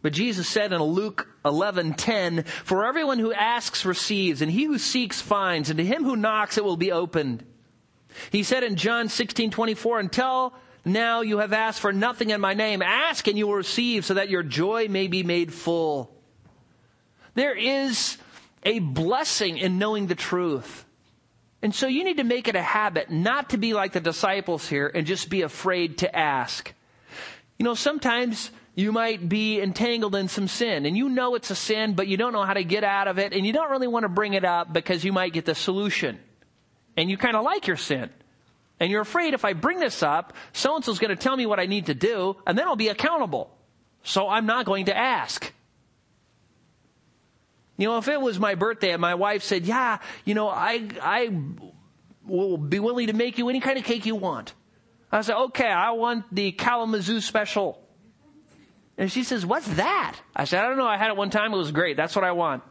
But Jesus said in Luke 11:10, "For everyone who asks receives, and he who seeks finds, and to him who knocks it will be opened." He said in John 16:24, "Until now you have asked for nothing in my name. Ask and you will receive, so that your joy may be made full." There is a blessing in knowing the truth. And so you need to make it a habit not to be like the disciples here and just be afraid to ask. You know, sometimes you might be entangled in some sin and you know it's a sin, but you don't know how to get out of it and you don't really want to bring it up because you might get the solution. And you kind of like your sin. And you're afraid if I bring this up, so and so's going to tell me what I need to do and then I'll be accountable. So I'm not going to ask. You know, if it was my birthday and my wife said, yeah, you know, I, I will be willing to make you any kind of cake you want. I said, okay, I want the Kalamazoo special. And she says, What's that? I said, I don't know. I had it one time. It was great. That's what I want.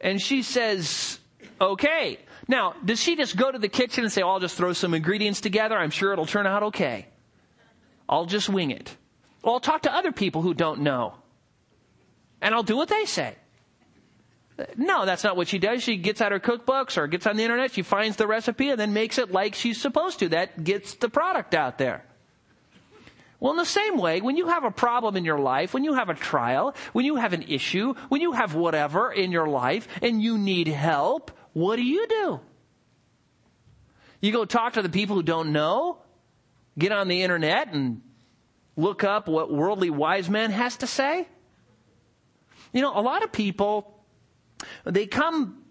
and she says, Okay. Now, does she just go to the kitchen and say, oh, I'll just throw some ingredients together? I'm sure it'll turn out okay. I'll just wing it. Well, I'll talk to other people who don't know. And I'll do what they say. No, that's not what she does. She gets out her cookbooks or gets on the internet, she finds the recipe and then makes it like she's supposed to. That gets the product out there. Well, in the same way, when you have a problem in your life, when you have a trial, when you have an issue, when you have whatever in your life and you need help, what do you do? You go talk to the people who don't know, get on the internet and look up what worldly wise man has to say. You know, a lot of people, they come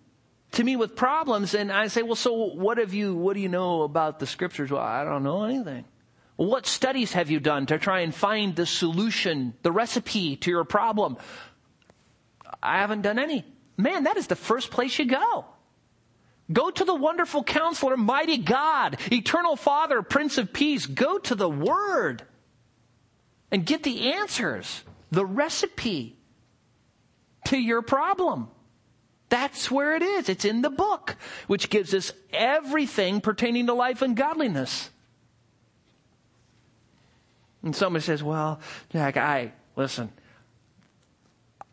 to me with problems and I say, well, so what have you, what do you know about the scriptures? Well, I don't know anything. What studies have you done to try and find the solution, the recipe to your problem? I haven't done any. Man, that is the first place you go. Go to the wonderful counselor, mighty God, eternal Father, Prince of Peace. Go to the Word and get the answers, the recipe to your problem. That's where it is. It's in the book, which gives us everything pertaining to life and godliness. And somebody says, well, Jack, I, listen,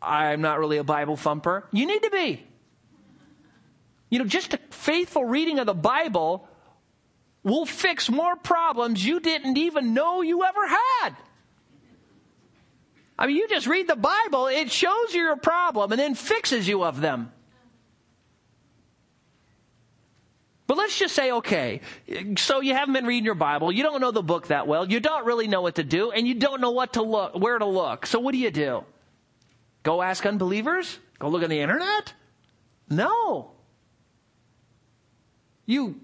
I'm not really a Bible thumper. You need to be. You know, just a faithful reading of the Bible will fix more problems you didn't even know you ever had. I mean, you just read the Bible, it shows you your problem and then fixes you of them. But let's just say, okay, so you haven't been reading your Bible, you don't know the book that well, you don't really know what to do, and you don't know what to look, where to look. So what do you do? Go ask unbelievers? Go look on the internet? No. You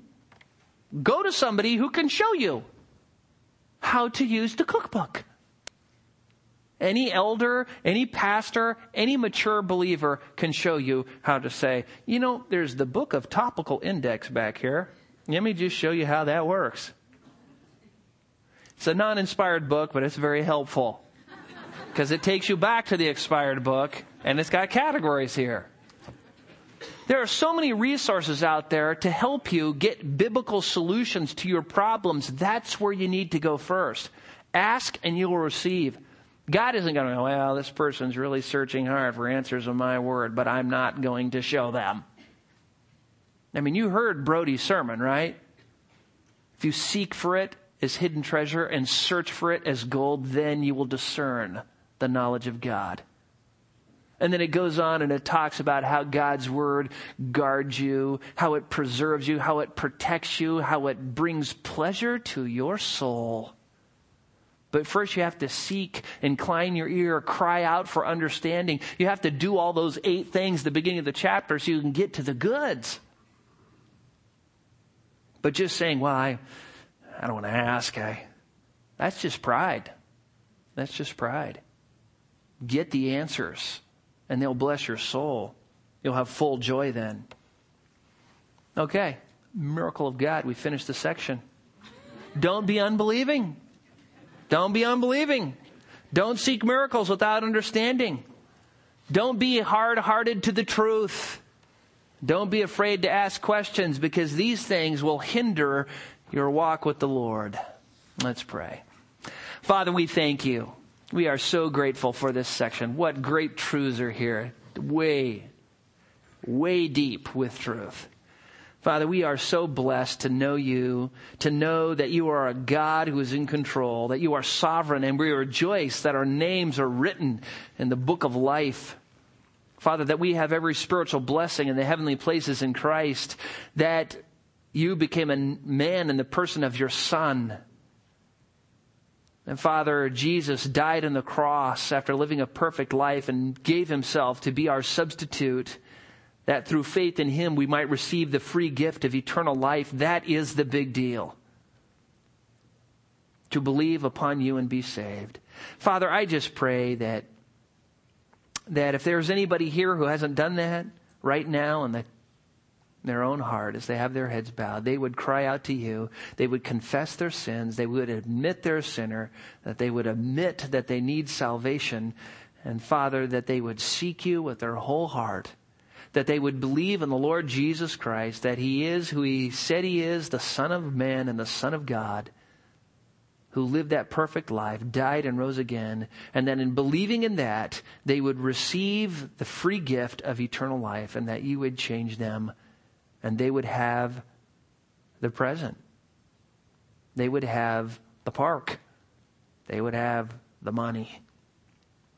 go to somebody who can show you how to use the cookbook. Any elder, any pastor, any mature believer can show you how to say, you know, there's the book of topical index back here. Let me just show you how that works. It's a non inspired book, but it's very helpful because it takes you back to the expired book and it's got categories here. There are so many resources out there to help you get biblical solutions to your problems. That's where you need to go first. Ask and you will receive. God isn't going to go, well, this person's really searching hard for answers in my word, but I'm not going to show them. I mean, you heard Brody's sermon, right? If you seek for it as hidden treasure and search for it as gold, then you will discern the knowledge of God. And then it goes on and it talks about how God's word guards you, how it preserves you, how it protects you, how it brings pleasure to your soul. But first you have to seek, incline your ear, cry out for understanding. You have to do all those eight things at the beginning of the chapter so you can get to the goods. But just saying, well, I, I don't want to ask, I, that's just pride. That's just pride. Get the answers and they'll bless your soul. You'll have full joy then. Okay. Miracle of God. We finished the section. Don't be unbelieving. Don't be unbelieving. Don't seek miracles without understanding. Don't be hard hearted to the truth. Don't be afraid to ask questions because these things will hinder your walk with the Lord. Let's pray. Father, we thank you. We are so grateful for this section. What great truths are here. Way, way deep with truth. Father, we are so blessed to know you, to know that you are a God who is in control, that you are sovereign, and we rejoice that our names are written in the book of life. Father, that we have every spiritual blessing in the heavenly places in Christ, that you became a man in the person of your Son. And Father, Jesus died on the cross after living a perfect life and gave himself to be our substitute that through faith in him we might receive the free gift of eternal life. That is the big deal. To believe upon you and be saved. Father, I just pray that, that if there's anybody here who hasn't done that right now in the, their own heart as they have their heads bowed, they would cry out to you. They would confess their sins. They would admit they're a sinner, that they would admit that they need salvation. And Father, that they would seek you with their whole heart that they would believe in the Lord Jesus Christ, that He is who He said He is, the Son of Man and the Son of God, who lived that perfect life, died and rose again, and that in believing in that, they would receive the free gift of eternal life, and that you would change them, and they would have the present. They would have the park. They would have the money.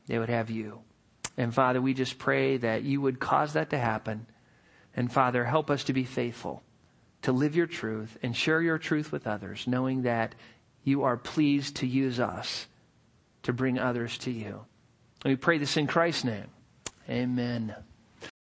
They would have you. And Father, we just pray that you would cause that to happen. And Father, help us to be faithful, to live your truth and share your truth with others, knowing that you are pleased to use us to bring others to you. And we pray this in Christ's name. Amen.